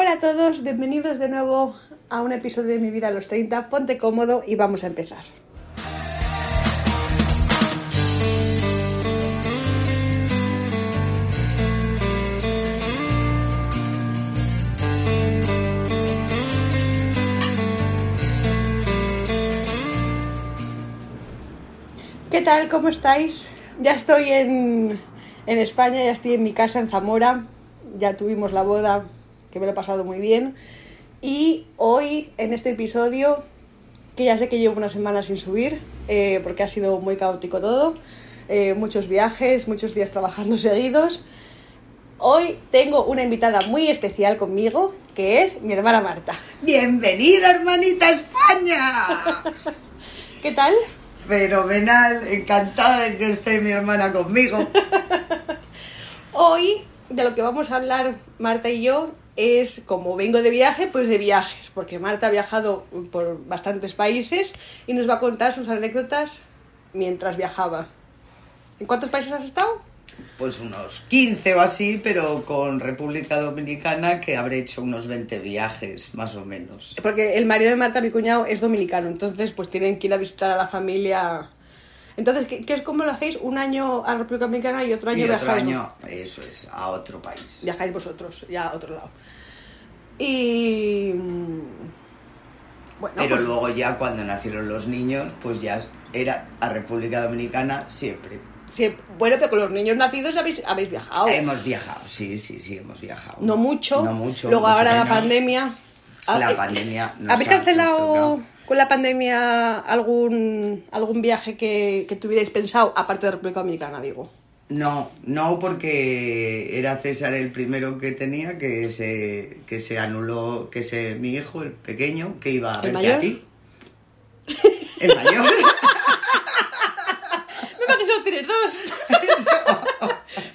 Hola a todos, bienvenidos de nuevo a un episodio de Mi vida a los 30. Ponte cómodo y vamos a empezar. ¿Qué tal? ¿Cómo estáis? Ya estoy en, en España, ya estoy en mi casa en Zamora. Ya tuvimos la boda, que me lo he pasado muy bien. Y hoy, en este episodio, que ya sé que llevo una semana sin subir, eh, porque ha sido muy caótico todo, eh, muchos viajes, muchos días trabajando seguidos. Hoy tengo una invitada muy especial conmigo, que es mi hermana Marta. Bienvenida, hermanita España. ¿Qué tal? Fenomenal, encantada de que esté mi hermana conmigo. Hoy de lo que vamos a hablar Marta y yo es como vengo de viaje, pues de viajes, porque Marta ha viajado por bastantes países y nos va a contar sus anécdotas mientras viajaba. ¿En cuántos países has estado? Pues unos 15 o así, pero con República Dominicana que habré hecho unos 20 viajes, más o menos. Porque el marido de Marta, mi cuñado, es dominicano, entonces pues tienen que ir a visitar a la familia. Entonces, ¿qué, qué es cómo lo hacéis? Un año a República Dominicana y otro año y otro viajáis. año, eso es, a otro país. Viajáis vosotros, ya a otro lado. Y. mm, Bueno, Pero pues- luego ya cuando nacieron los niños, pues ya era a República Dominicana siempre. Sí, bueno, pero con los niños nacidos habéis, habéis viajado. Hemos viajado, sí, sí, sí, hemos viajado. no mucho. No mucho. Luego mucho ahora la pandemia. La Ah, pandemia nos ¿Habéis cancelado. Con la pandemia algún, algún viaje que, que tuvierais pensado, aparte de República Dominicana, digo? No, no porque era César el primero que tenía, que se, que se anuló, que se, mi hijo, el pequeño, que iba a ¿El verte mayor? a ti. El mayor. ¡No que solo tienes dos!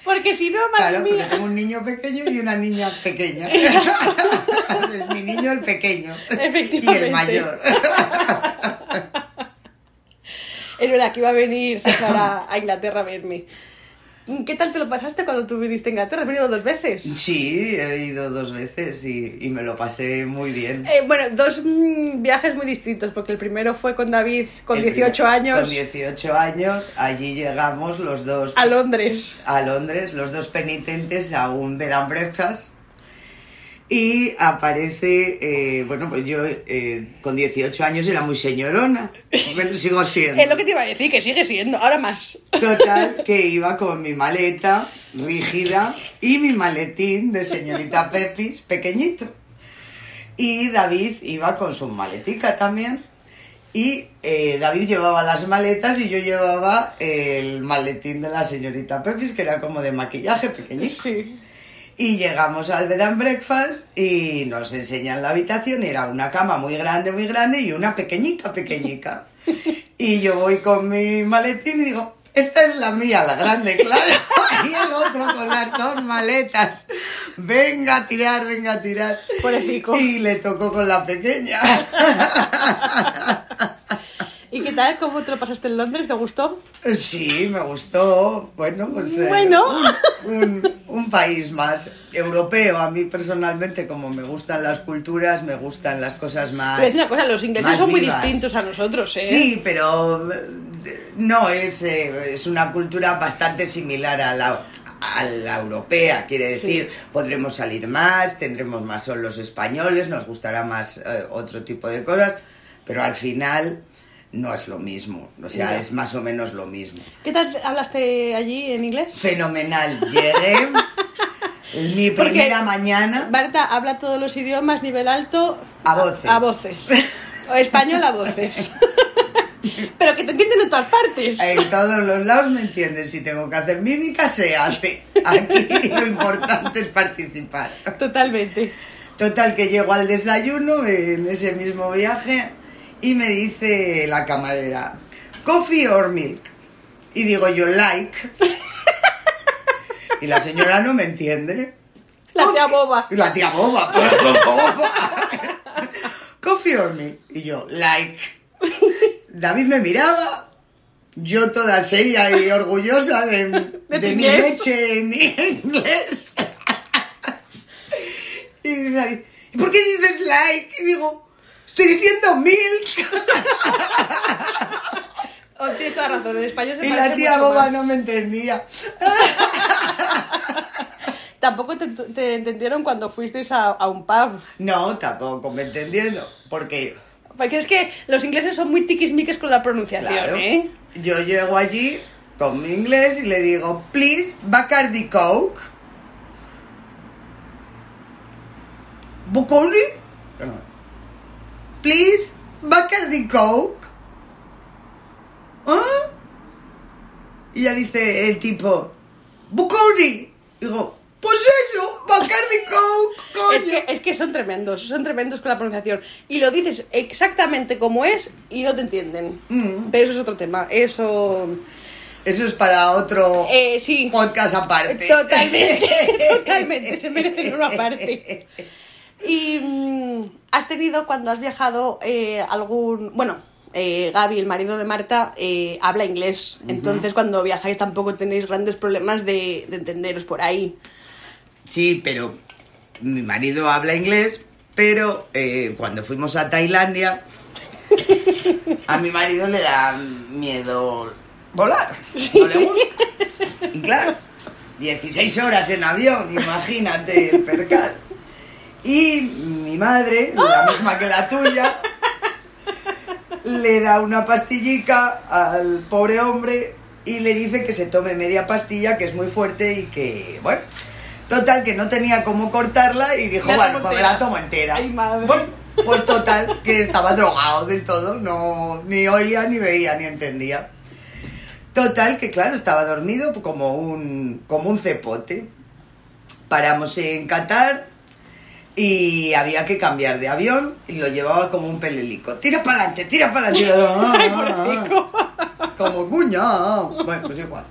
Porque si no, madre Claro, porque mía. tengo un niño pequeño y una niña pequeña. es mi niño el pequeño. Y el mayor. Es verdad que iba a venir César a Inglaterra a verme. ¿Qué tal te lo pasaste cuando tú viniste a Inglaterra? ¿Has venido dos veces? Sí, he ido dos veces y, y me lo pasé muy bien. Eh, bueno, dos mm, viajes muy distintos, porque el primero fue con David con El 18 primer- años Con 18 años, allí llegamos los dos a Londres. a Londres, los dos penitentes a un bed and breakfast. Y aparece, eh, bueno, pues yo eh, con 18 años era muy señorona, sigo siendo. Es lo que te iba a decir, que sigue siendo, ahora más. Total, que iba con mi maleta rígida y mi maletín de señorita Pepis pequeñito. Y David iba con su maletica también. Y eh, David llevaba las maletas y yo llevaba el maletín de la señorita Pepis, que era como de maquillaje pequeñito. Sí. Y llegamos al bed and breakfast y nos enseñan la habitación. Era una cama muy grande, muy grande y una pequeñica, pequeñica. Y yo voy con mi maletín y digo, esta es la mía, la grande, claro. Y el otro con las dos maletas. Venga a tirar, venga a tirar. Pobrecito. Y le tocó con la pequeña. ¿Y qué tal? ¿Cómo te lo pasaste en Londres? ¿Te gustó? Sí, me gustó. Bueno, pues. eh, Bueno. Un, un- un país más europeo. A mí personalmente, como me gustan las culturas, me gustan las cosas más. Pero es una cosa, los ingleses son muy vivas. distintos a nosotros, ¿eh? Sí, pero eh, no, es, eh, es una cultura bastante similar a la, a la europea. Quiere decir, podremos salir más, tendremos más son los españoles, nos gustará más eh, otro tipo de cosas, pero al final no es lo mismo. O sea, es más o menos lo mismo. ¿Qué tal hablaste allí en inglés? Fenomenal. Llegué mi Porque primera mañana. Marta habla todos los idiomas, nivel alto. A voces. A voces. O español a voces. Pero que te entienden en todas partes. En todos los lados me entienden. Si tengo que hacer mímica, se hace. Aquí lo importante es participar. Totalmente. Total, que llego al desayuno en ese mismo viaje y me dice la camarera, ¿coffee or milk? Y digo yo, like. Y la señora no me entiende. La tía boba. La tía boba, pero boba. Coffee or milk. Y yo, like. David me miraba, yo toda seria y orgullosa de, De mi leche en inglés. Y dice David, ¿y por qué dices like? Y digo, estoy diciendo milk. Oh, tienes toda razón, en español se Y parece la tía mucho boba más. no me entendía. Tampoco te, te entendieron cuando fuisteis a, a un pub. No, tampoco me entendiendo. Porque, Porque es que los ingleses son muy tiquismiques con la pronunciación, claro, ¿eh? yo llego allí con mi inglés y le digo, please, Bacardi Coke. ¿Bucoli? Please, Bacardi Coke. ¿Ah? Y ya dice el tipo, Bucoli. Digo, pues eso, Bacardi Coke, coño. Es que, es que son tremendos, son tremendos con la pronunciación. Y lo dices exactamente como es y no te entienden. Mm. Pero eso es otro tema. Eso. Eso es para otro Eh, sí. podcast aparte. Totalmente, totalmente, se merecen una parte. Y mm, has tenido cuando has viajado eh, algún, bueno, eh, Gaby, el marido de Marta, eh, habla inglés, entonces cuando viajáis tampoco tenéis grandes problemas de, de entenderos por ahí. Sí, pero mi marido habla inglés, pero eh, cuando fuimos a Tailandia, a mi marido le da miedo volar, no le gusta. Y claro, 16 horas en avión, imagínate el percal. Y mi madre, la misma que la tuya, le da una pastillica al pobre hombre y le dice que se tome media pastilla, que es muy fuerte y que, bueno, total, que no tenía cómo cortarla y dijo, bueno, pues me entera". la tomo entera. Ay, madre. Bueno, pues total, que estaba drogado del todo, no, ni oía, ni veía, ni entendía. Total, que claro, estaba dormido como un, como un cepote. Paramos en Qatar y había que cambiar de avión y lo llevaba como un pelelico. Tira para adelante, tira para adelante. Como cuña. Bueno, pues igual.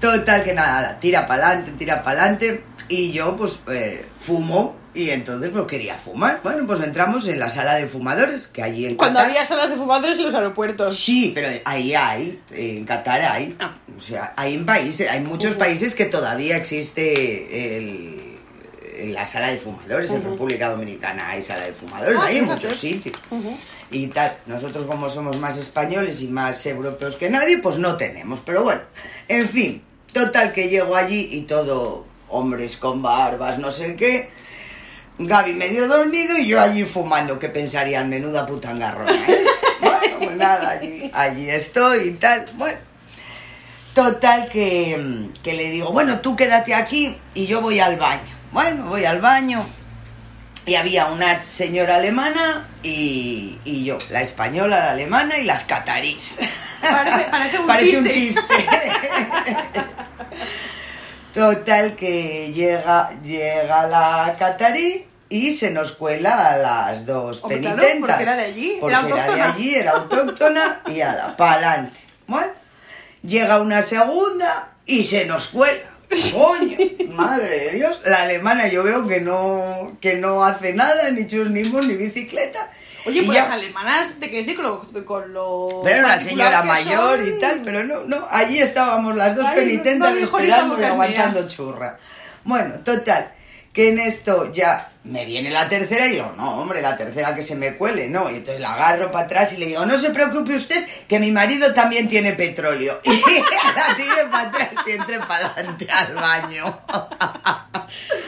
Total, que nada, tira para adelante, tira para adelante. Y yo, pues, eh, fumo. Y entonces, pues, quería fumar. Bueno, pues entramos en la sala de fumadores, que allí en Cuando Qatar... había salas de fumadores en los aeropuertos. Sí, pero ahí hay, en Qatar hay. Ah. O sea, hay en países, hay muchos Ujú. países que todavía existe el, en la sala de fumadores. En República Dominicana hay sala de fumadores, Ah, hay en muchos sitios. Ujú. Y tal, nosotros como somos más españoles y más europeos que nadie, pues no tenemos. Pero bueno, en fin, total que llego allí y todo hombres con barbas, no sé qué. Gaby medio dormido y yo allí fumando, que pensarían, menuda putangarrona esta. Bueno, pues nada, allí, allí estoy y tal. Bueno, total que, que le digo, bueno, tú quédate aquí y yo voy al baño. Bueno, voy al baño y había una señora alemana y, y yo, la española, la alemana y las catarís. Parece- parece un Parece un chiste. Total que llega, llega la catarí y se nos cuela a las dos Hombre, claro, penitentas. porque era de allí, Porque era era de allí, era autóctona y a la pa'lante. Bueno, llega una segunda y se nos cuela. Coño, madre de Dios. La alemana yo veo que no, que no hace nada, ni chus, ni bicicleta. Oye, pues las alemanas, te quiero decir, con lo, con lo pero una señora mayor son. y tal, pero no, no, allí estábamos las dos Ay, penitentes no esperando y aguantando mía. churra. Bueno, total, que en esto ya me viene la tercera y digo, no, hombre, la tercera que se me cuele, no. Y entonces la agarro para atrás y le digo, no se preocupe usted, que mi marido también tiene petróleo. Y la tiré para atrás y entré para adelante al baño.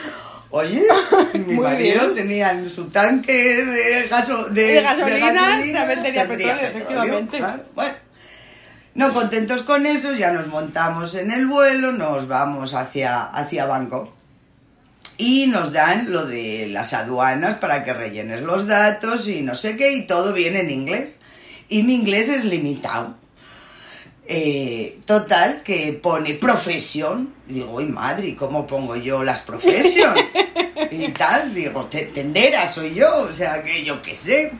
Oye, mi Muy marido bien. tenía en su tanque de, gaso, de, De gasolina, gasolina, también tenía tendría petróleo, efectivamente. claro. Bueno, no contentos con eso, ya nos montamos en el vuelo, nos vamos hacia, hacia Bangkok. Y nos dan lo de las aduanas para que rellenes los datos y no sé qué, y todo viene en inglés. Y mi inglés es limitado. Eh, total, que pone profesión. Digo, uy, madre, ¿y ¿cómo pongo yo las profesión? Y tal, digo, "Te- tendera soy yo, o sea, que yo qué sé.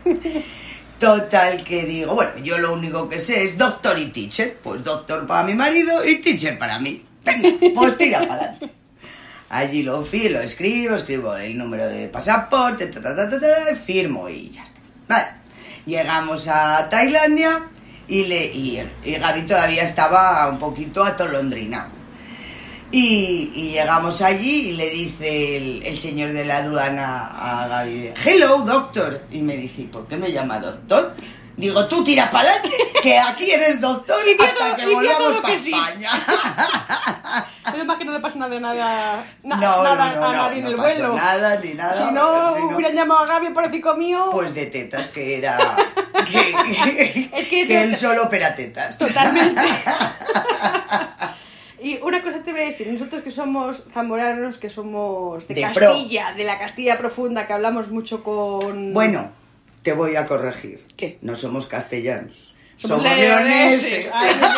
Total, que digo, bueno, yo lo único que sé es doctor y teacher. Pues doctor para mi marido y teacher para mí. Venga, pues tira para adelante. Allí lo fui, lo escribo, escribo el número de pasaporte, ta, ta, ta, ta, ta, firmo y ya está. Vale. Llegamos a Tailandia y, le, y, Gaby todavía estaba un poquito atolondrinado. Y, y llegamos allí y le dice el, el señor de la aduana a Gaby, hello, doctor. Y me dice, ¿por qué me llama doctor? Digo, tú tira para adelante, que aquí eres doctor Y hasta todo- que y volvamos para que sí. España. Pero más que no le pasa nada, nada, na- No, nada no, no, a no, nadie en el pasó vuelo. nada, ni nada. Si no, Si no- hubieran llamado a Gaby por cinco mío. Pues de tetas, que era... Que, Es que que él solo opera tetas. Totalmente. y una cosa te voy a decir, nosotros que somos zamoranos, que somos de, De pro. Castilla, de la Castilla profunda, que hablamos mucho con... Bueno, te voy a corregir. ¿Qué? No somos castellanos. Somos Somos, leoneses. leoneses. Ay, no.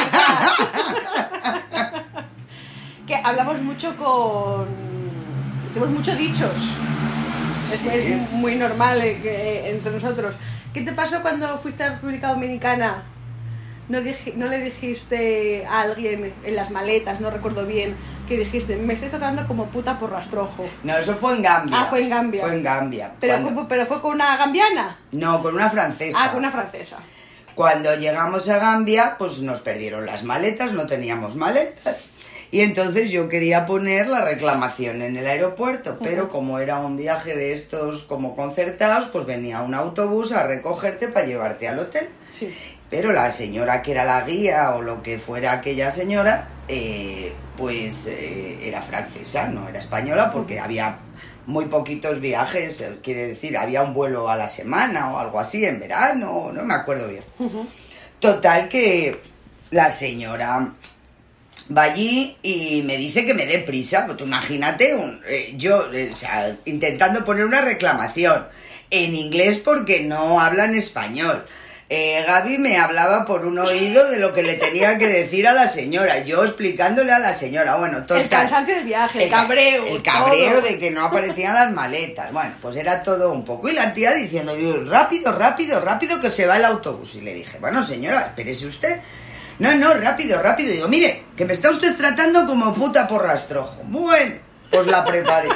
que hablamos mucho con... Hacemos mucho dichos. Es, muy normal eh, que, entre nosotros. ¿Qué te pasó cuando fuiste a República Dominicana? No, no le dijiste a alguien en las maletas, no recuerdo bien, que dijiste, me estoy tratando como puta por rastrojo. No, eso fue en Gambia. Ah, fue en Gambia. Fue en Gambia. Pero, Cuando- ¿cómo- pero fue con una gambiana. No, con una francesa. Ah, con una francesa. Cuando llegamos a Gambia, pues nos perdieron las maletas, no teníamos maletas. Y entonces yo quería poner la reclamación en el aeropuerto, pero como era un viaje de estos como concertados, pues venía un autobús a recogerte para llevarte al hotel. Sí. Pero la señora que era la guía o lo que fuera aquella señora, eh, pues eh, era francesa, no era española, porque había muy poquitos viajes, eh, quiere decir, había un vuelo a la semana o algo así en verano, no me acuerdo bien. Total que la señora va allí y me dice que me dé prisa, pues tú imagínate, un- eh, yo, o sea, intentando poner una reclamación en inglés porque no hablan español. Eh, Gaby me hablaba por un oído de lo que le tenía que decir a la señora, yo explicándole a la señora, bueno, total. El cansancio del viaje, el ca- cabreo, El cabreo todo. de que no aparecían las maletas. Bueno, pues era todo un poco. Y la tía diciendo, yo, rápido, rápido, rápido, que se va el autobús. Y le dije, bueno, señora, espérese usted. No, no, rápido, rápido. digo, mire, que me está usted tratando como puta por rastrojo. Bueno, pues la preparé.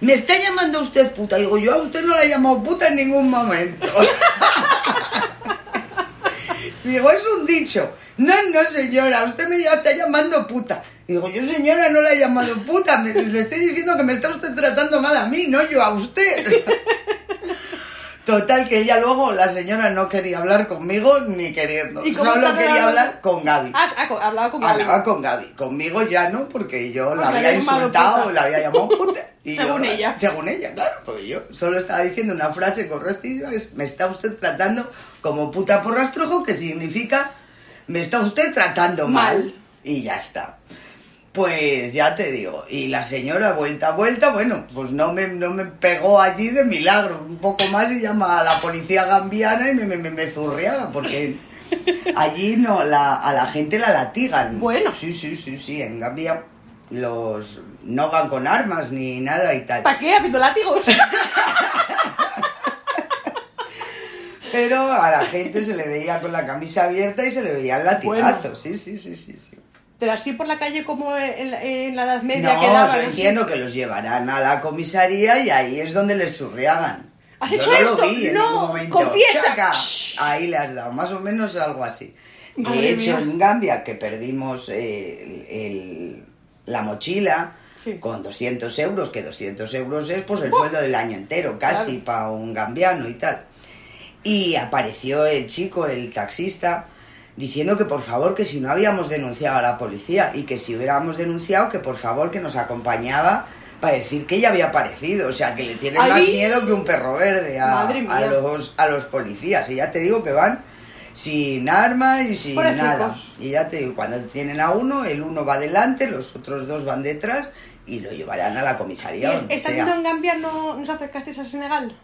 Me está llamando usted puta. Digo, yo a usted no la he llamado puta en ningún momento. Digo, es un dicho. No, no, señora, usted me está llamando puta. Digo, yo, señora, no la he llamado puta. Me, le estoy diciendo que me está usted tratando mal a mí, no yo a usted. Total, que ella luego, la señora no quería hablar conmigo ni queriendo. ¿Y cómo Solo quería hablar con Gaby. Ah, ah, hablaba con Gaby. Hablaba con Gaby. Conmigo ya no, porque yo la había insultado, la había llamado puta. Y yo- Según ella. Según ella, claro. Pues yo solo estaba diciendo una frase correcta. Es, me está usted tratando como puta por rastrojo, que significa me está usted tratando mal. Mal. Y ya está. Pues ya te digo, y la señora vuelta a vuelta, bueno, pues no me, no me pegó allí de milagro, un poco más y llama a la policía gambiana y me, me, me, zurriaba, porque allí no, la, a la gente la latigan. Bueno. Sí, sí, sí, sí, en Gambia los no van con armas ni nada y tal. ¿Para qué? ¿Habiendo látigos? Pero a la gente se le veía con la camisa abierta y se le veían latigazos, sí, sí, sí, sí, sí. Pero así por la calle como en, la- en la Edad Media No, quedaban. yo entiendo que los llevarán a la comisaría y ahí es donde les zurriagan. ¿Has Yo hecho no esto? lo vi en No, momento. confiesa. Ahí le has dado, más o menos algo así. Madre de hecho, mía. en Gambia, que perdimos eh, el- el- la mochila Sí. con 200 euros, que 200 euros es pues el sueldo del año entero, casi Claro. para un gambiano y tal. Y apareció el chico, el taxista, diciendo que por favor que si no habíamos denunciado a la policía y que si hubiéramos denunciado que por favor que nos acompañaba para decir que ella había aparecido, o sea que le tienen más miedo que un perro verde a, a los, a los policías. Y ya te digo que van sin armas y sin nada. Y ya te digo, cuando tienen a uno, el uno va delante, los otros dos van detrás y lo llevarán a la ¿Y comisaría. es- estando en Gambia no nos acercasteis a Senegal?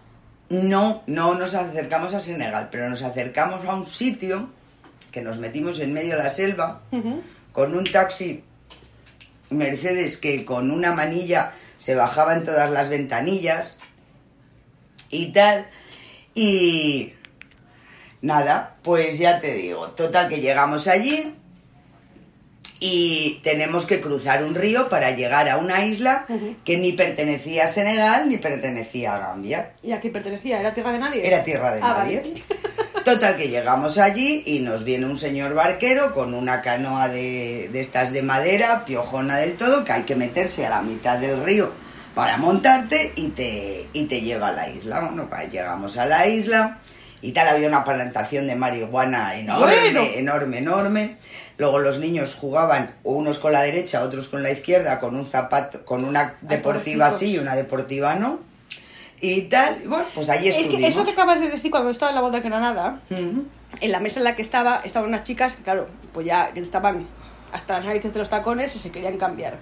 No, no nos acercamos a Senegal, pero nos acercamos a un sitio que nos metimos en medio de la selva con un taxi Mercedes que con una manilla se bajaba en todas las ventanillas y tal. Y nada, pues ya te digo, total que llegamos allí y tenemos que cruzar un río para llegar a una isla que ni pertenecía a Senegal ni pertenecía a Gambia. ¿Y a quién pertenecía? ¿Era tierra de nadie? Era tierra de Ah, nadie. vale. Total que llegamos allí y nos viene un señor barquero con una canoa de, de estas de madera, piojona del todo, que hay que meterse a la mitad del río para montarte y te, y te lleva a la isla. Bueno, pues llegamos a la isla y tal, había una plantación de marihuana enorme, Bueno. enorme, enorme. Luego los niños jugaban unos con la derecha, otros con la izquierda, con un zapato, con una deportiva sí y una deportiva no. Y tal, bueno, pues allí Es que estuvimos. eso que acabas de decir cuando estaba en la boda de Granada, Ujú. en la mesa en la que estaba, estaban unas chicas, claro, pues ya que estaban hasta las narices de los tacones y se querían cambiar.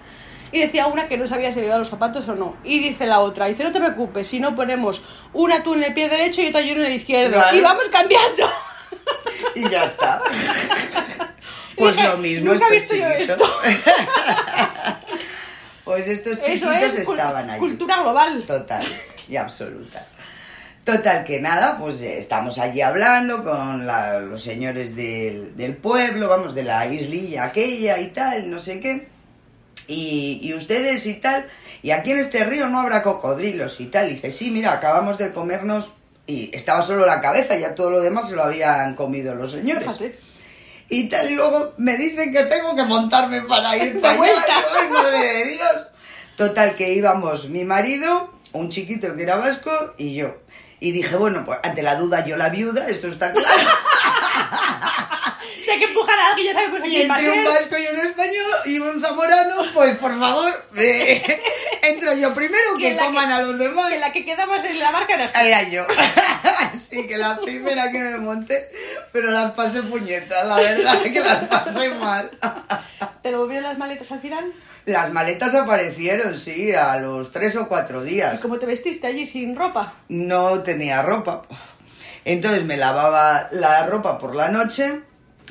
Y decía una que no sabía si le iban los zapatos o no. Y dice la otra, dice, no te preocupes, si no ponemos una tú en el pie derecho y otra yo en el izquierdo. Y vamos cambiando. Y ya está. Pues Dije, lo mismo nunca he estos visto yo esto. Pues estos chiquitos es estaban allí. cultura global. Total y absoluta. Total que nada, pues eh, estamos allí hablando con la- los señores del, del pueblo, vamos, de la islilla aquella y tal, no sé qué. Y, y ustedes y tal, y aquí en este río no habrá cocodrilos y tal. Y dice, sí, mira, acabamos de comernos y estaba solo la cabeza, ya todo lo demás se lo habían comido los señores. Fíjate. Y tal, y luego me dicen que tengo que montarme para ir para allá. Yo, ¡Ay, madre de Dios! Total, que íbamos mi marido, un chiquito que era vasco y yo. Y dije, bueno, pues ante la duda yo la viuda, eso está claro. Que empujar a alguien, ya sabemos Y quién va a entre un ser. vasco y un español y un zamorano, pues por favor, eh, entro yo primero, Que que la que- coman a los demás. Que la que quedamos en la barca era Era yo. sí, que la primera que me monté, pero las pasé puñetas, la verdad, que las pasé mal. ¿Te devolvieron las maletas al final? Las maletas aparecieron, sí, a los tres o cuatro ¿Y días. cómo te vestiste allí sin ropa? No tenía ropa. Entonces me lavaba la ropa por la noche,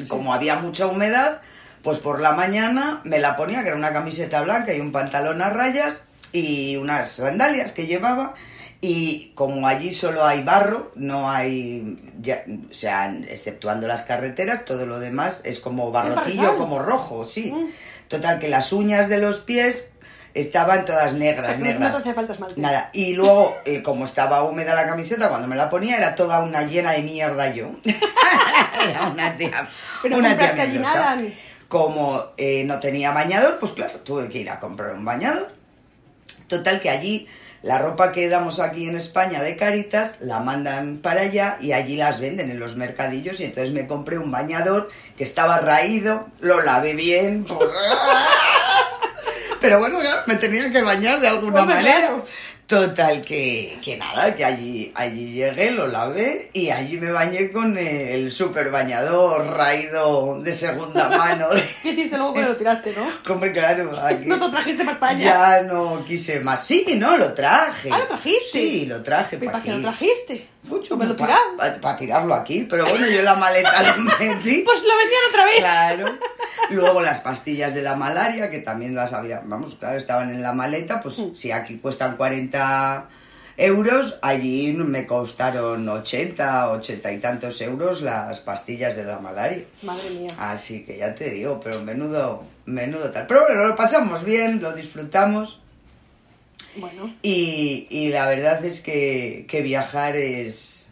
como había mucha humedad, pues por la mañana me la ponía, que era una camiseta blanca y un pantalón a rayas y unas sandalias que llevaba. Y como allí solo hay barro, no hay, ya- o sea, exceptuando las carreteras, todo lo demás es como barrotillo, como rojo, sí. Mm. Total, que las uñas de los pies estaban todas negras, O sea, negras. no te hacía falta esmalte. Nada. Y luego, eh, como estaba húmeda la camiseta, cuando me la ponía era toda una llena de mierda yo. era una tía, Pero una tía ni- Como eh, no tenía bañador, pues claro, tuve que ir a comprar un bañador. Total que allí la ropa que damos aquí en España de Caritas la mandan para allá y allí las venden en los mercadillos y entonces me compré un bañador que estaba raído, lo lavé bien, por- pero bueno, ya me tenía que bañar de alguna Hombre, manera. claro. Total que, que nada, que allí, allí llegué, lo lavé y allí me bañé con el super bañador raído de segunda mano. ¿Qué hiciste luego que lo tiraste, no? Hombre, claro, aquí No te trajiste para España. ya no quise más. Sí, no, lo traje. Ah, ¿lo trajiste? Sí, lo traje ¿Pero para para qué lo trajiste? Mucho, ¿Me lo para tiraba? tirarlo aquí, pero bueno, yo la maleta lo metí. Pues lo vendían otra vez. Claro. Luego las pastillas de la malaria, que también las había, vamos, claro, estaban en la maleta, pues Mm. si aquí cuestan 40 euros, allí me costaron 80, 80 y tantos euros las pastillas de la malaria. Madre mía. Así que ya te digo, pero menudo, menudo tal. Pero bueno, lo pasamos bien, lo disfrutamos. Bueno, Y, y la verdad es que, que viajar es,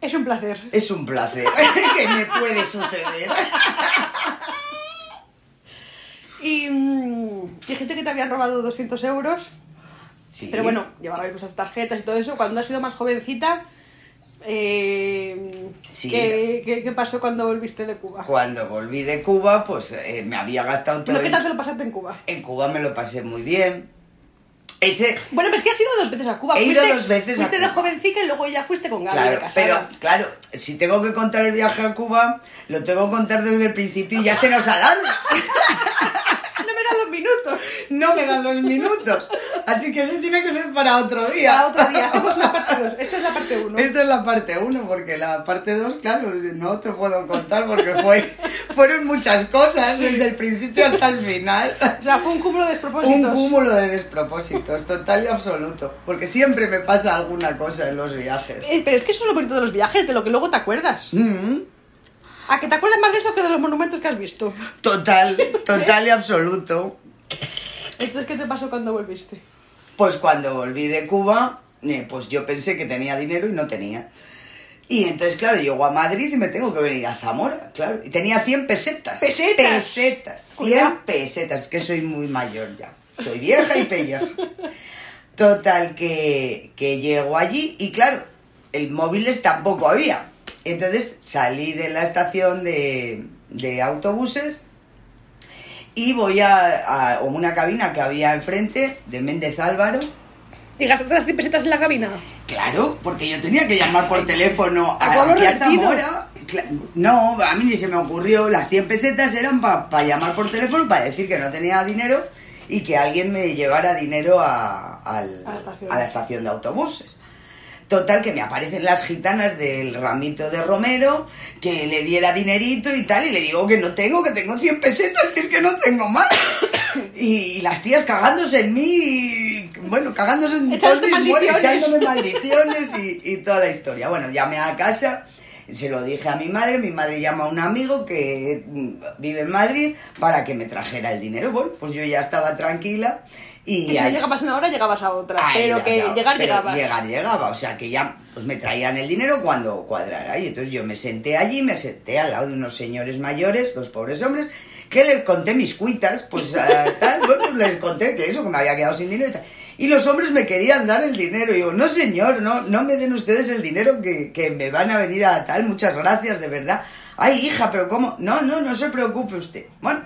es un placer. es un placer que me puede suceder. Y mm, dijiste que te habían robado 200 euros. Sí. Pero bueno, llevabais vuestras tarjetas y todo eso. Cuando has sido más jovencita, eh, Sí. ¿qué, qué, qué pasó cuando volviste de Cuba? Cuando volví de Cuba, pues eh, me había gastado todo. ¿Pero qué tal te lo pasaste en Cuba? En Cuba me lo pasé muy bien. Ese, Bueno, pero es que has ido dos veces a Cuba. He ido Fuiste- dos veces a Fuiste de Cuba. jovencica y luego ya fuiste con Gaby de claro, casada. pero claro, si tengo que contar el viaje a Cuba, lo tengo que contar desde el principio y ya se nos alarga. No me dan los minutos. No me dan los minutos. Así que ese tiene que ser para otro día. Para otro día. Hacemos la parte 2. Esta es la parte 1. Esta es la parte 1, porque la parte 2, claro, no te puedo contar porque fue, fueron muchas cosas desde el principio hasta el final. O sea, fue un cúmulo de despropósitos. Un cúmulo de despropósitos, total y absoluto. Porque siempre me pasa alguna cosa en los viajes. Eh, pero es que eso es lo bonito de los viajes, de lo que luego te acuerdas. Mm, ¿A que te acuerdas más de eso que de los monumentos que has visto? Total, total y absoluto. Entonces, ¿qué te pasó cuando volviste? Pues cuando volví de Cuba, eh, pues yo pensé que tenía dinero y no tenía. Y entonces, claro, llego a Madrid y me tengo que venir a Zamora, claro. Y tenía 100 pesetas. ¿Pesetas? Pesetas. 100 Cuidado. pesetas, que soy muy mayor ya. Soy vieja y pelleja. Total, que, que llego allí y claro, el móviles tampoco había. Entonces salí de la estación de, de autobuses y voy a, a una cabina que había enfrente de Méndez Álvaro. ¿Y gastaste las 100 pesetas en la cabina? Claro, porque yo tenía que llamar por teléfono a, ¿A pueblo aquí a vecino? Zamora. Cla- No, a mí ni se me ocurrió. Las 100 pesetas eran para llamar por teléfono para decir que no tenía dinero y que alguien me llevara dinero a, al- A la estación. a la estación de autobuses. Total, que me aparecen las gitanas del ramito de Romero, que le diera dinerito y tal, y le digo que no tengo, que tengo 100 pesetas, que es que no tengo más. Y, las tías cagándose en mí, y, bueno, cagándose en muertos, maldiciones. echándome maldiciones y, y toda la historia. Bueno, llamé a casa, se lo dije a mi madre, mi madre llama a un amigo que vive en Madrid para que me trajera el dinero. Bueno, pues yo ya estaba tranquila y... Que si no llegabas una hora, llegabas a otra. Pero ya, que ya, llegar, pero llegabas. Llegar, llegaba. O sea, que ya pues me traían el dinero cuando cuadrara. Y entonces yo me senté allí, me senté al lado de unos señores mayores, los pobres hombres, que les conté mis cuitas, pues tal, bueno, les conté que eso, que me había quedado sin dinero y tal. Y los hombres me querían dar el dinero. Y digo, no señor, no, no me den ustedes el dinero que, que me van a venir a tal, muchas gracias, de verdad. Ay, hija, pero ¿cómo? No, no, no se preocupe usted. Bueno,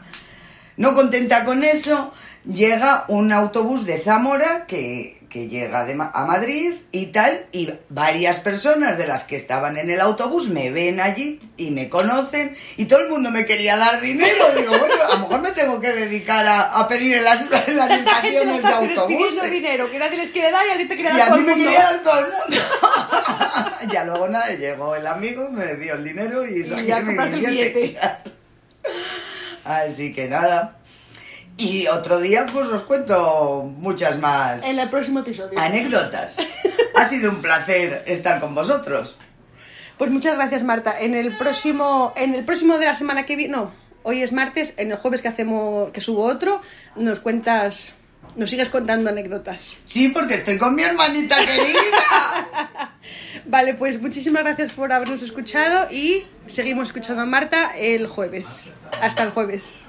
no contenta con eso, llega un autobús de Zamora que, que llega de a Madrid y tal, y varias personas de las que estaban en el autobús me ven allí y me conocen, y todo el mundo me quería dar dinero. Digo, bueno, a lo mejor me tengo que dedicar a, a pedir en las, en las estaciones de autobuses. dinero, que nadie les quiere dar y a ti te quiere Y dar a todo mí el me quería dar todo el mundo. ya luego nada, llegó el amigo, me dio el dinero y, Y saqué ya mi el billete. Así que nada. Y otro día pues os cuento muchas más En el próximo episodio. anécdotas. Ha sido un placer estar con vosotros. Pues muchas gracias, Marta. En el próximo, en el próximo de la semana que viene, no, hoy es martes, en el jueves que hacemos, que subo otro, nos cuentas, nos sigues contando anécdotas. Sí, porque estoy con mi hermanita querida. Vale, pues muchísimas gracias por habernos escuchado y seguimos escuchando a Marta el jueves. Hasta el jueves.